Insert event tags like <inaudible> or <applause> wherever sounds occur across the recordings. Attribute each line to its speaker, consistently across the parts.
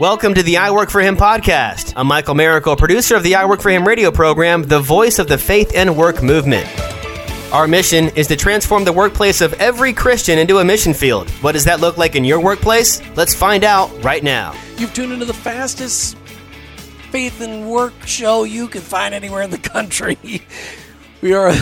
Speaker 1: Welcome to the I Work for Him podcast. I'm Michael Miracle, producer of the I Work for Him radio program, the voice of the faith and work movement. Our mission is to transform the workplace of every Christian into a mission field. What does that look like in your workplace? Let's find out right now.
Speaker 2: You've tuned into the fastest faith and work show you can find anywhere in the country. <laughs> We are.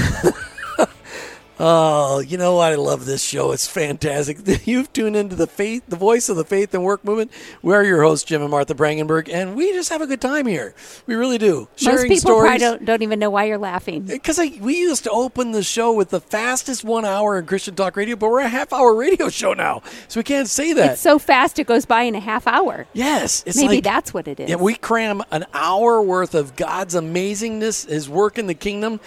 Speaker 2: Oh, you know what? I love this show. It's fantastic. <laughs> You've tuned into the faith, the voice of the faith and work movement. We're your hosts, Jim and Martha Brangenberg, and we just have a good time here. We really do.
Speaker 3: Sharing Most people probably don't, don't even know why you're laughing.
Speaker 2: Uh, because we used to open the show with the fastest one hour in Christian Talk Radio, but we're a half hour radio <laughs> show now, so we can't say that.
Speaker 3: It's so fast it goes by in a half hour.
Speaker 2: Yes,
Speaker 3: maybe
Speaker 2: like,
Speaker 3: that's what it is.
Speaker 2: Yeah, we cram an hour worth of God's amazingness, His work in the kingdom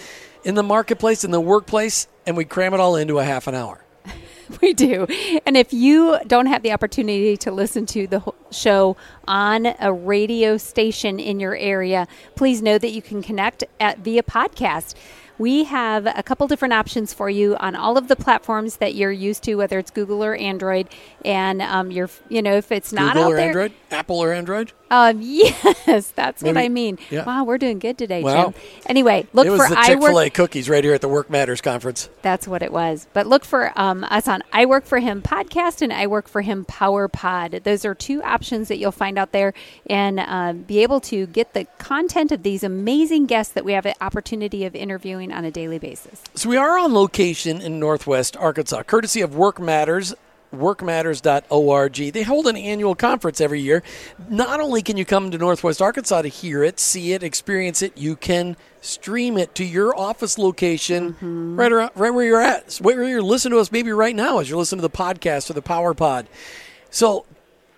Speaker 2: in the marketplace, in the workplace, and we cram it all into a half an hour. <laughs>
Speaker 3: we do. And if you don't have the opportunity to listen to the show on a radio station in your area, please know that you can connect at via podcast we have a couple different options for you on all of the platforms that you're used to, whether it's Google or Android. And um, you're, you know, if it's not
Speaker 2: Google
Speaker 3: out
Speaker 2: or
Speaker 3: there,
Speaker 2: Android, Apple or Android.
Speaker 3: Um, <laughs> yes, that's
Speaker 2: Maybe,
Speaker 3: what I mean.
Speaker 2: Yeah.
Speaker 3: Wow, we're doing good today,
Speaker 2: wow.
Speaker 3: Jim. Anyway, look
Speaker 2: it was
Speaker 3: for
Speaker 2: the Chick Fil A cookies right here at the Work Matters conference.
Speaker 3: That's what it was. But look for um, us on I Work for Him podcast and I Work for Him Power Pod. Those are two options that you'll find out there, and uh, be able to get the content of these amazing guests that we have an opportunity of interviewing on a daily basis.
Speaker 2: So we are on location in Northwest Arkansas, courtesy of Work Matters workmatters.org. They hold an annual conference every year. Not only can you come to Northwest Arkansas to hear it, see it, experience it, you can stream it to your office location mm-hmm. right around, right where you're at. Where you're listening to us maybe right now as you're listening to the podcast or the Power Pod. So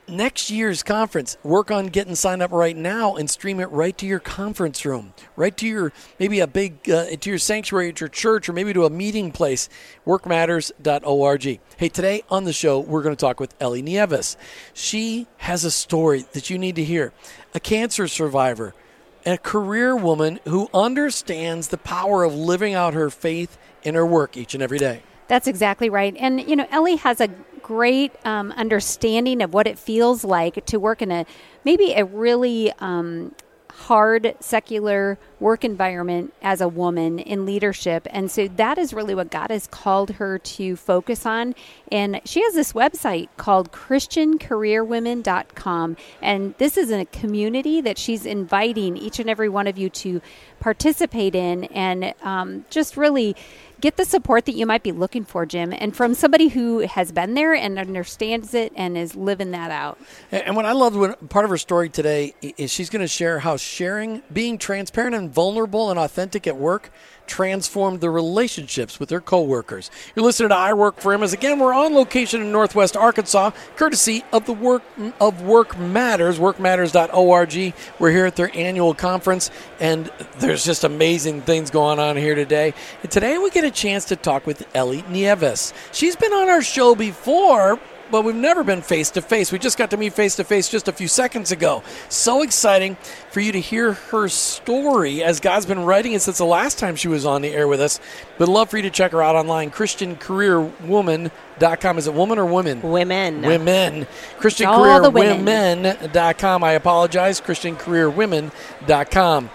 Speaker 2: next year's conference, work on getting signed up right now and stream it right to your conference room, right to your maybe a big uh, to your sanctuary at your church or maybe to a meeting place. Workmatters.org. Hey, today on the show we're going to talk with Ellie Nieves. She has a story that you need to hear. A cancer survivor, a career woman who understands the power of living out her faith in her work each and every day.
Speaker 3: That's exactly right. And, you know, Ellie has a great um, understanding of what it feels like to work in a maybe a really um, hard secular work environment as a woman in leadership. And so that is really what God has called her to focus on. And she has this website called ChristianCareerWomen.com. And this is a community that she's inviting each and every one of you to participate in and um, just really get the support that you might be looking for, Jim, and from somebody who has been there and understands it and is living that out.
Speaker 2: And what I loved when part of her story today is she's going to share how sharing, being transparent and vulnerable and authentic at work transformed the relationships with their coworkers. You're listening to I Work for Him. Again, we're on location in Northwest Arkansas, courtesy of the Work of Work Matters, workmatters.org. We're here at their annual conference, and there's just amazing things going on here today. And today we get a chance to talk with Ellie Nieves. She's been on our show before, but we've never been face to face. We just got to meet face to face just a few seconds ago. So exciting for you to hear her story as God's been writing it since the last time she was on the air with us. But love for you to check her out online, ChristianCareerWoman.com. Is it woman or women?
Speaker 4: Women.
Speaker 2: Women. ChristianCareerWomen.com. I apologize. ChristianCareerWomen.com.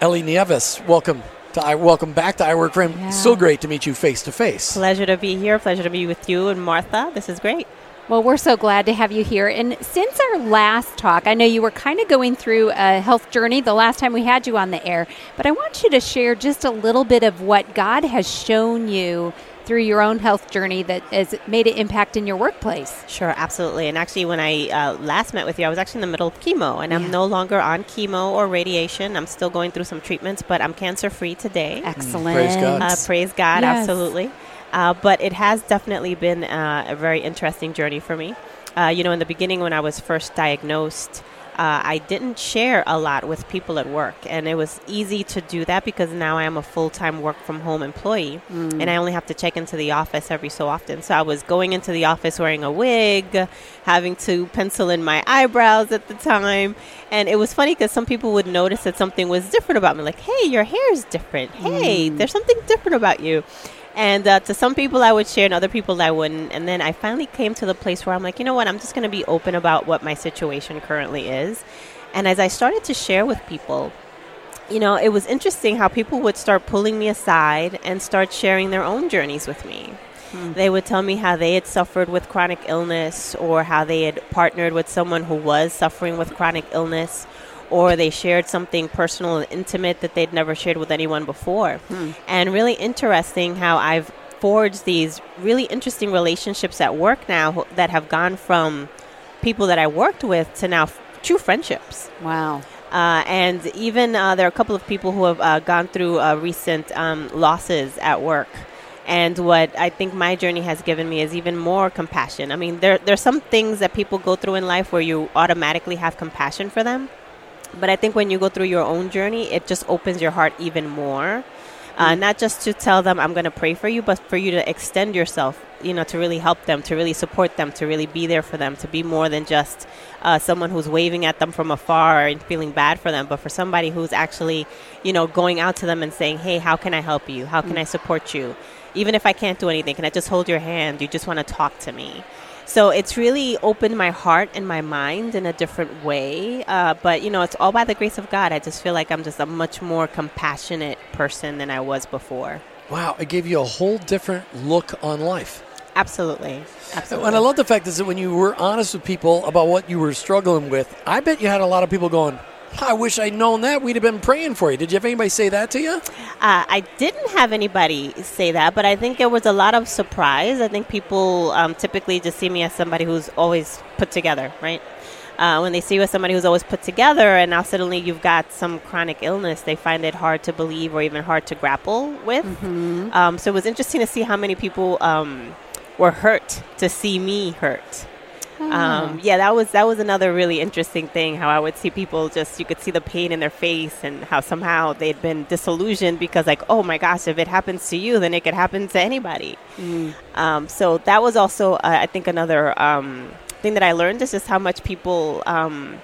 Speaker 2: Ellie Nieves, welcome. To I welcome back to I Work for Him. Yeah. So great to meet you face to face.
Speaker 4: Pleasure to be here. Pleasure to be with you and Martha. This is great.
Speaker 3: Well, we're so glad to have you here. And since our last talk, I know you were kind of going through a health journey the last time we had you on the air, but I want you to share just a little bit of what God has shown you through your own health journey that has made an impact in your workplace.
Speaker 4: Sure, absolutely. And actually, when I uh, last met with you, I was actually in the middle of chemo, and yeah. I'm no longer on chemo or radiation. I'm still going through some treatments, but I'm cancer free today.
Speaker 3: Excellent.
Speaker 2: Praise God.
Speaker 4: Uh, praise God,
Speaker 3: yes.
Speaker 4: absolutely. Uh, but it has definitely been uh, a very interesting journey for me. Uh, you know, in the beginning, when I was first diagnosed, uh, I didn't share a lot with people at work. And it was easy to do that because now I am a full time work from home employee mm. and I only have to check into the office every so often. So I was going into the office wearing a wig, having to pencil in my eyebrows at the time. And it was funny because some people would notice that something was different about me like, hey, your hair is different. Hey, mm. there's something different about you. And uh, to some people, I would share, and other people, I wouldn't. And then I finally came to the place where I'm like, you know what? I'm just going to be open about what my situation currently is. And as I started to share with people, you know, it was interesting how people would start pulling me aside and start sharing their own journeys with me. Hmm. They would tell me how they had suffered with chronic illness or how they had partnered with someone who was suffering with chronic illness or they shared something personal and intimate that they'd never shared with anyone before. Hmm. And really interesting how I've forged these really interesting relationships at work now that have gone from people that I worked with to now f- true friendships.
Speaker 3: Wow.
Speaker 4: Uh, and even uh, there are a couple of people who have uh, gone through uh, recent um, losses at work. And what I think my journey has given me is even more compassion. I mean, there there's some things that people go through in life where you automatically have compassion for them, but I think when you go through your own journey, it just opens your heart even more. Uh, mm. not just to tell them I'm going to pray for you, but for you to extend yourself, you know, to really help them, to really support them, to really be there for them, to be more than just uh, someone who's waving at them from afar and feeling bad for them, but for somebody who's actually, you know, going out to them and saying, "Hey, how can I help you? How can mm. I support you? Even if I can't do anything, can I just hold your hand? You just want to talk to me." So it's really opened my heart and my mind in a different way. Uh, but, you know, it's all by the grace of God. I just feel like I'm just a much more compassionate person than I was before.
Speaker 2: Wow, it gave you a whole different look on life.
Speaker 4: Absolutely. Absolutely.
Speaker 2: And I love the fact is that when you were honest with people about what you were struggling with, I bet you had a lot of people going, I wish I'd known that. We'd have been praying for you. Did you have anybody say that to you? Uh,
Speaker 4: I didn't have anybody say that, but I think there was a lot of surprise. I think people um, typically just see me as somebody who's always put together, right? Uh, when they see you as somebody who's always put together and now suddenly you've got some chronic illness, they find it hard to believe or even hard to grapple with. Mm-hmm. Um, so it was interesting to see how many people um, were hurt to see me hurt. Um, yeah, that was that was another really interesting thing. How I would see people just you could see the pain in their face, and how somehow they'd been disillusioned because like, oh my gosh, if it happens to you, then it could happen to anybody. Mm. Um, so that was also uh, I think another um, thing that I learned is just how much people. Um,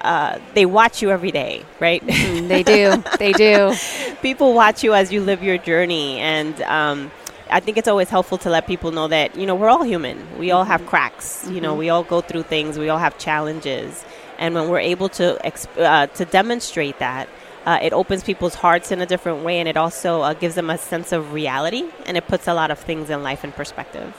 Speaker 4: uh, they watch you every day, right?
Speaker 3: Mm, they do. they do. <laughs>
Speaker 4: People watch you as you live your journey, and um, I think it's always helpful to let people know that you know we're all human. We all have mm-hmm. cracks. Mm-hmm. You know, mm-hmm. we all go through things. We all have challenges, and when we're able to exp- uh, to demonstrate that, uh, it opens people's hearts in a different way, and it also uh, gives them a sense of reality, and it puts a lot of things in life in perspective.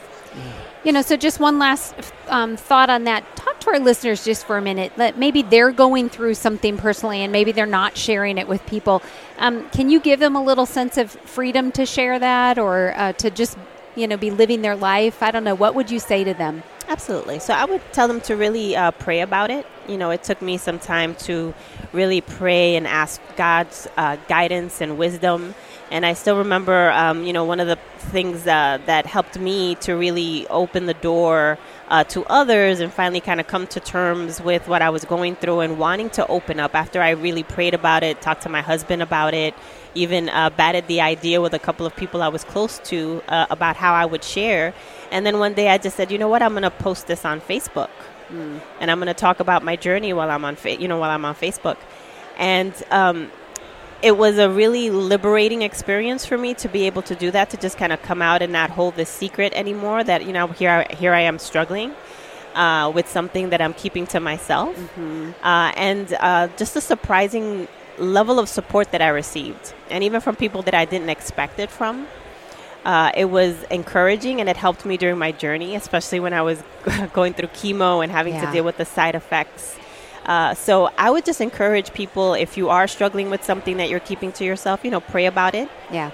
Speaker 3: You know, so just one last um, thought on that. Talk to our listeners just for a minute. That maybe they're going through something personally and maybe they're not sharing it with people. Um, can you give them a little sense of freedom to share that or uh, to just, you know, be living their life? I don't know. What would you say to them?
Speaker 4: Absolutely. So I would tell them to really uh, pray about it. You know, it took me some time to really pray and ask God's uh, guidance and wisdom and I still remember, um, you know, one of the things uh, that helped me to really open the door uh, to others and finally kind of come to terms with what I was going through and wanting to open up after I really prayed about it, talked to my husband about it, even uh, batted the idea with a couple of people I was close to uh, about how I would share. And then one day I just said, you know what, I'm going to post this on Facebook. Mm. And I'm going to talk about my journey while I'm on, fa- you know, while I'm on Facebook. And um, it was a really liberating experience for me to be able to do that to just kind of come out and not hold this secret anymore that you know here I, here I am struggling uh, with something that I'm keeping to myself mm-hmm. uh, and uh, just a surprising level of support that I received and even from people that I didn't expect it from uh, it was encouraging and it helped me during my journey especially when I was <laughs> going through chemo and having yeah. to deal with the side effects uh, so I would just encourage people if you are struggling with something that you're keeping to yourself, you know, pray about it.
Speaker 3: Yeah.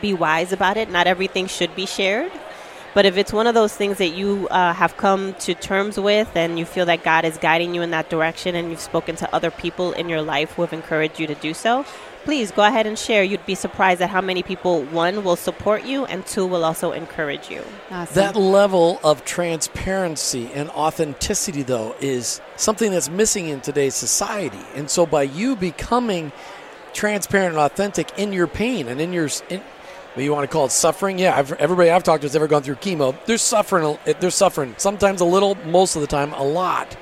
Speaker 4: Be wise about it. Not everything should be shared. But if it's one of those things that you uh, have come to terms with and you feel that God is guiding you in that direction and you've spoken to other people in your life who have encouraged you to do so, please go ahead and share. You'd be surprised at how many people, one, will support you, and two, will also encourage you.
Speaker 2: Awesome. That level of transparency and authenticity, though, is something that's missing in today's society. And so by you becoming transparent and authentic in your pain and in your. In, you want to call it suffering? Yeah, I've, everybody I've talked to has ever gone through chemo. They're suffering. They're suffering. Sometimes a little, most of the time a lot.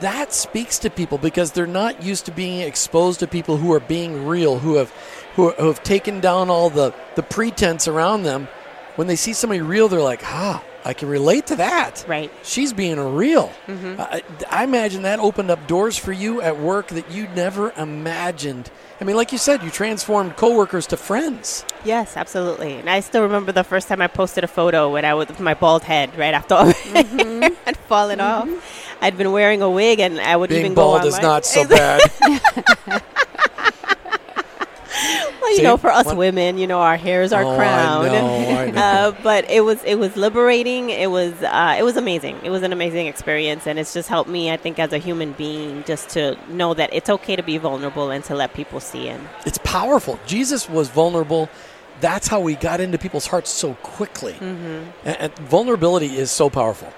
Speaker 2: That speaks to people because they're not used to being exposed to people who are being real, who have who, who have taken down all the the pretense around them. When they see somebody real, they're like, "Ah, I can relate to that."
Speaker 4: Right.
Speaker 2: She's being real. Mm-hmm. Uh, I, I imagine that opened up doors for you at work that you never imagined. I mean, like you said, you transformed coworkers to friends.
Speaker 4: Yes, absolutely. And I still remember the first time I posted a photo when I was with my bald head right after hair mm-hmm. <laughs> had fallen off. Mm-hmm. I'd been wearing a wig, and I would
Speaker 2: Being
Speaker 4: even go
Speaker 2: bald is not so <laughs> bad. <laughs>
Speaker 4: You
Speaker 2: See?
Speaker 4: know, for us
Speaker 2: One-
Speaker 4: women, you know, our hairs are
Speaker 2: Oh, I know, I <laughs> know.
Speaker 4: Uh, but it was it was liberating. It was uh, it was amazing. It was an amazing experience, and it's just helped me, I think, as a human being, just to know that it's okay to be vulnerable and to let people see in.
Speaker 2: it's powerful. Jesus was vulnerable. That's how we got into people's hearts so quickly.
Speaker 4: Mm-hmm.
Speaker 2: And, and vulnerability is so powerful.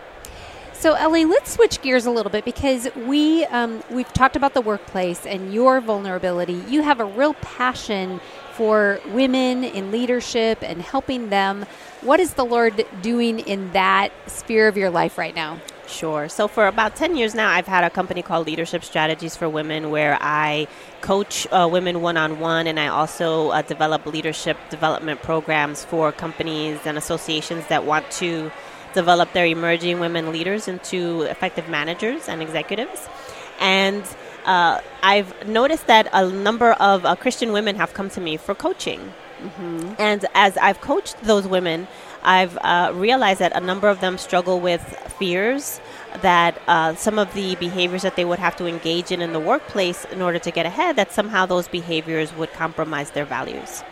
Speaker 3: So, Ellie, let's switch gears a little bit because we um, we've talked about the workplace and your vulnerability. You have a real passion for women in leadership and helping them. What is the Lord doing in that sphere of your life right now?
Speaker 4: Sure. So for about 10 years now, I've had a company called Leadership Strategies for Women where I coach uh, women one on one and I also uh, develop leadership development programs for companies and associations that want to develop their emerging women leaders into effective managers and executives. And uh, I've noticed that a number of uh, Christian women have come to me for coaching. And as I've coached those women, I've uh, realized that a number of them struggle with fears that uh, some of the behaviors that they would have to engage in in the workplace in order to get ahead, that somehow those behaviors would compromise their values.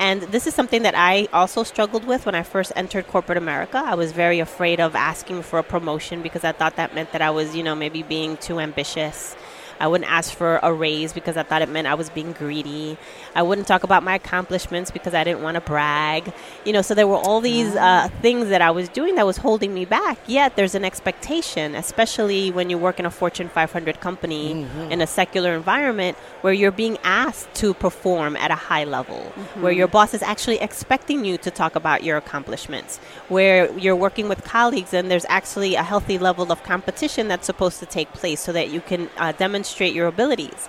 Speaker 4: And this is something that I also struggled with when I first entered corporate America. I was very afraid of asking for a promotion because I thought that meant that I was, you know, maybe being too ambitious. I wouldn't ask for a raise because I thought it meant I was being greedy. I wouldn't talk about my accomplishments because I didn't want to brag. You know, so there were all these uh, things that I was doing that was holding me back. Yet there's an expectation, especially when you work in a Fortune 500 company in a secular environment where you're being asked to perform at a high level, where your boss is actually expecting you to talk about your accomplishments, where you're working with colleagues and there's actually a healthy level of competition that's supposed to take place so that you can uh, demonstrate your abilities.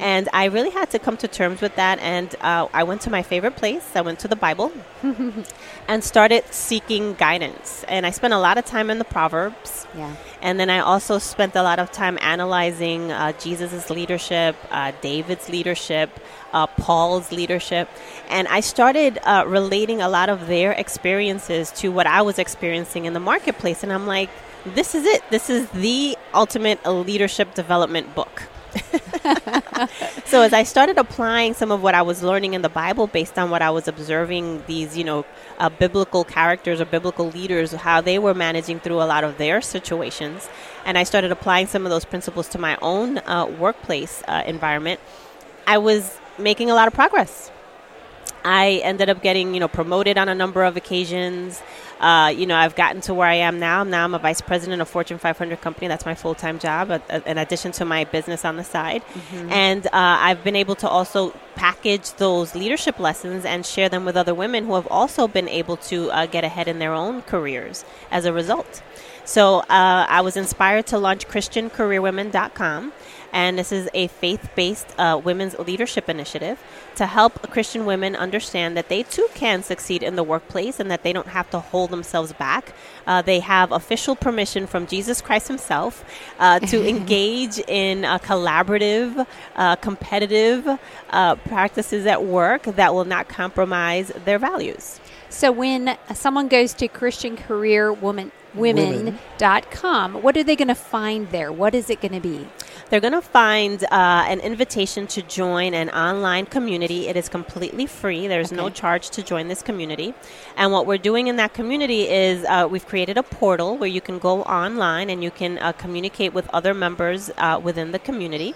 Speaker 4: And I really had to come to terms with that. And uh, I went to my favorite place, I went to the Bible <laughs> and started seeking guidance. And I spent a lot of time in the Proverbs.
Speaker 3: Yeah.
Speaker 4: And then I also spent a lot of time analyzing uh, Jesus' leadership, uh, David's leadership, uh, Paul's leadership. And I started uh, relating a lot of their experiences to what I was experiencing in the marketplace. And I'm like, this is it. This is the ultimate leadership development book. <laughs> so as I started applying some of what I was learning in the Bible based on what I was observing these, you know, uh, biblical characters or biblical leaders, how they were managing through a lot of their situations, and I started applying some of those principles to my own uh, workplace uh, environment, I was making a lot of progress. I ended up getting, you know, promoted on a number of occasions. Uh, you know, I've gotten to where I am now. Now I'm a vice president of Fortune 500 company. That's my full time job, uh, in addition to my business on the side. And uh, I've been able to also package those leadership lessons and share them with other women who have also been able to uh, get ahead in their own careers as a result. So uh, I was inspired to launch ChristianCareerWomen.com, and this is a faith-based uh, women's leadership initiative to help Christian women understand that they too can succeed in the workplace and that they don't have to hold themselves back. Uh, they have official permission from Jesus Christ Himself uh, to <laughs> engage in uh, collaborative, uh, competitive uh, practices at work that will not compromise their values.
Speaker 3: So when someone goes to Christian Career Woman women.com, what are they going to find there? What is it going to be?
Speaker 4: They're going to find uh, an invitation to join an online community. It is completely free. There's no charge to join this community. And what we're doing in that community is uh, we've created a portal where you can go online and you can uh, communicate with other members uh, within the community.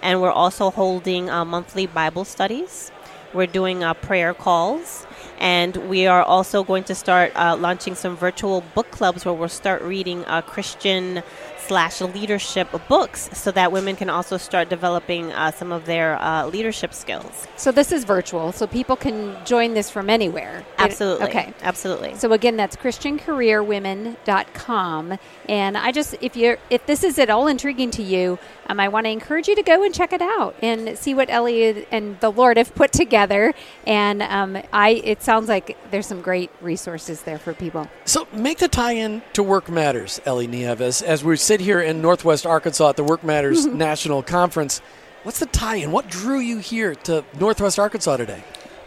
Speaker 4: And we're also holding uh, monthly Bible studies. We're doing uh, prayer calls. And we are also going to start uh, launching some virtual book clubs where we'll start reading uh, Christian slash leadership books so that women can also start developing uh, some of their uh, leadership skills.
Speaker 3: So this is virtual, so people can join this from anywhere.
Speaker 4: Absolutely.
Speaker 3: Okay.
Speaker 4: Absolutely.
Speaker 3: So again, that's christiancareerwomen.com. And I just, if you're, if this is at all intriguing to you, um, I want to encourage you to go and check it out and see what Ellie and the Lord have put together. And um, I, it sounds like there's some great resources there for people.
Speaker 2: So make the tie-in to Work Matters, Ellie Nieves, as we sit here in Northwest Arkansas at the Work Matters mm-hmm. National Conference. What's the tie-in? What drew you here to Northwest Arkansas today?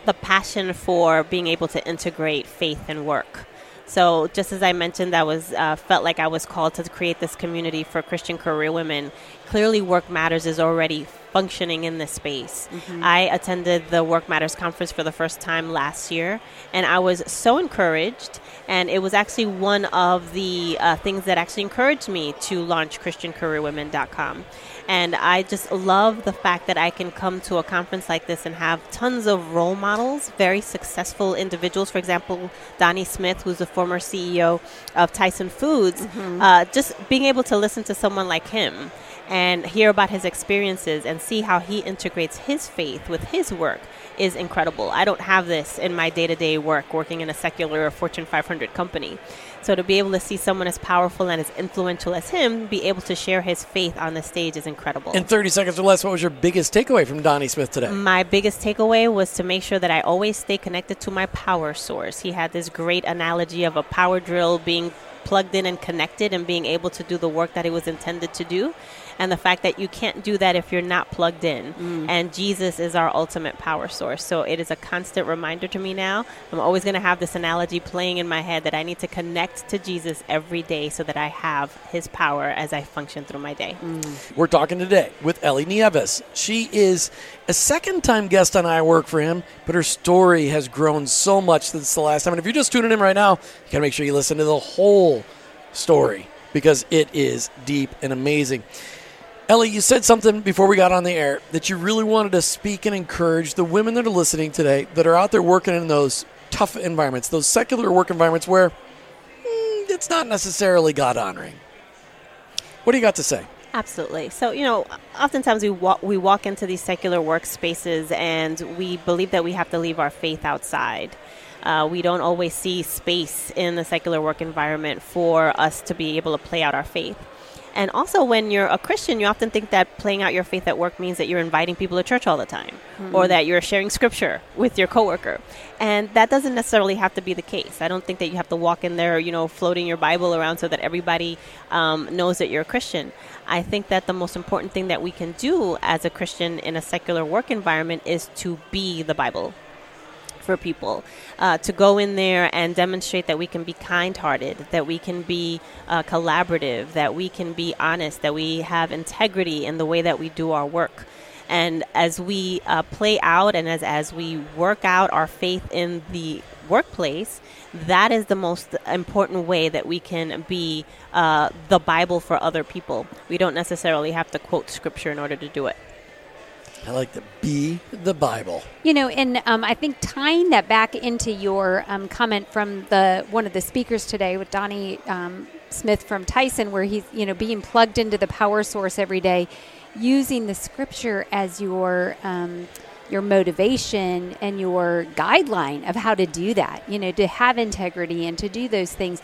Speaker 4: the passion for being able to integrate faith and work. So, just as I mentioned, I was uh, felt like I was called to create this community for Christian career women. Clearly, Work Matters is already functioning in this space. I attended the Work Matters conference for the first time last year, and I was so encouraged. And it was actually one of the uh, things that actually encouraged me to launch ChristianCareerWomen.com. And I just love the fact that I can come to a conference like this and have tons of role models, very successful individuals. For example, Donnie Smith, who's the former CEO of Tyson Foods, uh, just being able to listen to someone like him and hear about his experiences and see how he integrates his faith with his work is incredible. I don't have this in my day to day work, working in a secular or Fortune 500 company. So to be able to see someone as powerful and as influential as him be able to share his faith on the stage is incredible.
Speaker 2: In 30 seconds or less, what was your biggest takeaway from Donnie Smith today?
Speaker 4: My biggest takeaway was to make sure that I always stay connected to my power source. He had this great analogy of a power drill being plugged in and connected and being able to do the work that it was intended to do. And the fact that you can't do that if you're not plugged in. Mm. And Jesus is our ultimate power source. So it is a constant reminder to me now. I'm always going to have this analogy playing in my head that I need to connect to Jesus every day so that I have his power as I function through my day. Mm.
Speaker 2: We're talking today with Ellie Nieves. She is a second time guest on I Work for Him, but her story has grown so much since the last time. And if you're just tuning in right now, you got to make sure you listen to the whole story because it is deep and amazing. Ellie, you said something before we got on the air that you really wanted to speak and encourage the women that are listening today that are out there working in those tough environments, those secular work environments where mm, it's not necessarily God honoring. What do you got to say?
Speaker 4: Absolutely. So, you know, oftentimes we walk, we walk into these secular workspaces and we believe that we have to leave our faith outside. Uh, we don't always see space in the secular work environment for us to be able to play out our faith. And also, when you're a Christian, you often think that playing out your faith at work means that you're inviting people to church all the time, or that you're sharing scripture with your coworker. And that doesn't necessarily have to be the case. I don't think that you have to walk in there, you know, floating your Bible around so that everybody um, knows that you're a Christian. I think that the most important thing that we can do as a Christian in a secular work environment is to be the Bible for people uh, to go in there and demonstrate that we can be kind hearted, that we can be uh, collaborative, that we can be honest, that we have integrity in the way that we do our work. And as we uh, play out and as, as we work out our faith in the workplace, that is the most important way that we can be uh, the Bible for other people. We don't necessarily have to quote scripture in order to do it.
Speaker 2: I like to be the Bible.
Speaker 3: You know, and um, I think tying that back into your um, comment from the one of the speakers today with Donnie um, Smith from Tyson, where he's you know being plugged into the power source every day, using the scripture as your um, your motivation and your guideline of how to do that. You know, to have integrity and to do those things.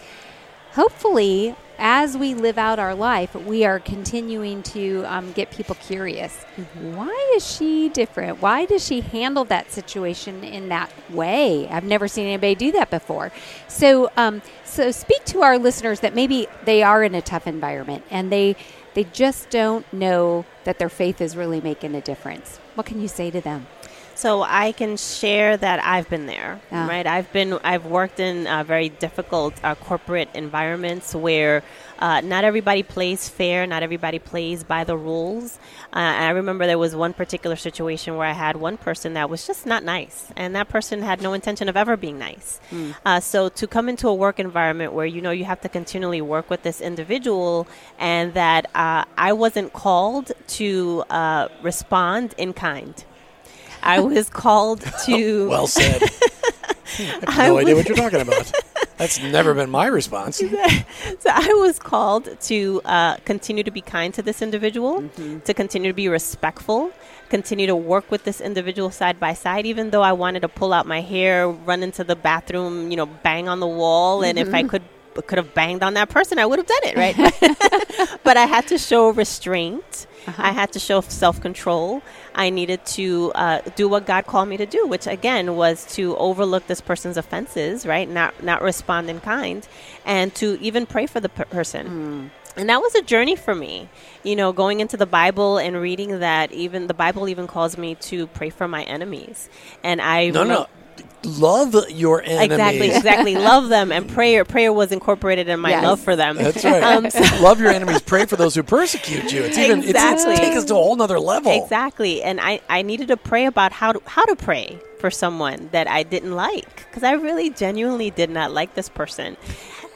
Speaker 3: Hopefully, as we live out our life, we are continuing to um, get people curious. Why is she different? Why does she handle that situation in that way? I've never seen anybody do that before. So, um, so speak to our listeners that maybe they are in a tough environment and they they just don't know that their faith is really making a difference. What can you say to them?
Speaker 4: So I can share that I've been there,
Speaker 3: Yeah.
Speaker 4: right? I've been, I've worked in uh, very difficult uh, corporate environments where uh, not everybody plays fair, not everybody plays by the rules. Uh, I remember there was one particular situation where I had one person that was just not nice, and that person had no intention of ever being nice. Uh, so to come into a work environment where you know you have to continually work with this individual, and that uh, I wasn't called to uh, respond in kind. I was called to. <laughs>
Speaker 2: Well said. <laughs> I have no idea what you're talking about. That's never been my response. <laughs>
Speaker 4: so I was called to uh, continue to be kind to this individual, mm-hmm. to continue to be respectful, continue to work with this individual side by side, even though I wanted to pull out my hair, run into the bathroom, you know, bang on the wall, mm-hmm. and if I mm-hmm. could could have banged on that person, I would have done it, right? but I had to show restraint. Uh-huh. I had to show self control. I needed to uh, do what God called me to do, which again was to overlook this person's offenses, right? Not not respond in kind, and to even pray for the per- person. Mm and that was a journey for me you know going into the bible and reading that even the bible even calls me to pray for my enemies and i
Speaker 2: no no love your enemies.
Speaker 4: Exactly, exactly. <laughs> love them, and prayer. Prayer was incorporated in my yes. love for them.
Speaker 2: That's right. Um, so <laughs> love your enemies. Pray for those who persecute you. It's even exactly. it's, it's take us to a whole nother level.
Speaker 4: Exactly. And I I needed to pray about how to how to pray for someone that I didn't like because I really genuinely did not like this person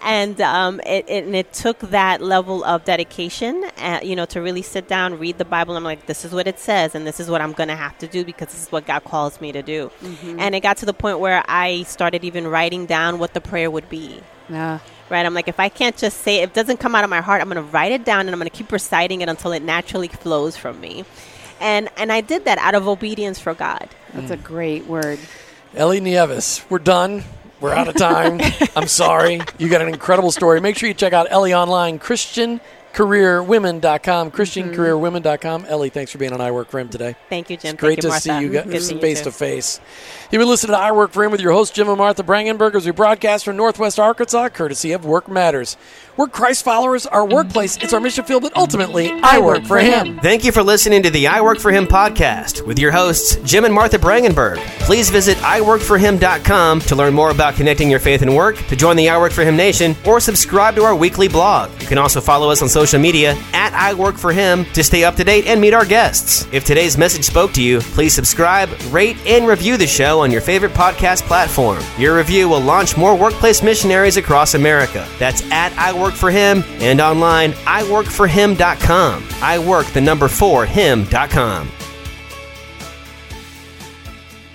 Speaker 4: and um, it, it, and it took that level of dedication, uh, you know, to really sit down, read the Bible. I'm like, this is what it says, and this is what I'm going to have to do because this is what God calls me to do. Mm-hmm. And it got to the point where I started even writing down what the prayer would be. Yeah. Right. I'm like, if I can't just say it, if it doesn't come out of my heart, I'm going to write it down and I'm going to keep reciting it until it naturally flows from me. And and I did that out of obedience for God.
Speaker 3: That's mm. a great word.
Speaker 2: Ellie Nieves, we're done. We're out of time. <laughs> I'm sorry. You got an incredible story. Make sure you check out Ellie online, ChristianCareerWomen.com, ChristianCareerWomen.com. Mm-hmm. Ellie, thanks for being on I Work for Him today.
Speaker 4: Thank you, Jim.
Speaker 2: It's great
Speaker 4: you,
Speaker 2: to see you guys face to face. You've been listening to I Work for Him with your host, Jim and Martha Brangenberg, as we broadcast from Northwest Arkansas, courtesy of Work Matters. We're Christ followers, our workplace, it's our mission field, but ultimately, I work for Him.
Speaker 1: Thank you for listening to the I Work for Him podcast with your hosts, Jim and Martha Brangenberg. Please visit iworkforhim.com to learn more about connecting your faith and work, to join the I Work for Him Nation, or subscribe to our weekly blog. You can also follow us on social media at I Work for Him to stay up to date and meet our guests. If today's message spoke to you, please subscribe, rate, and review the show on your favorite podcast platform. Your review will launch more workplace missionaries across America. That's at I Work for Him and online iworkforhim.com. I work the number 4 him.com.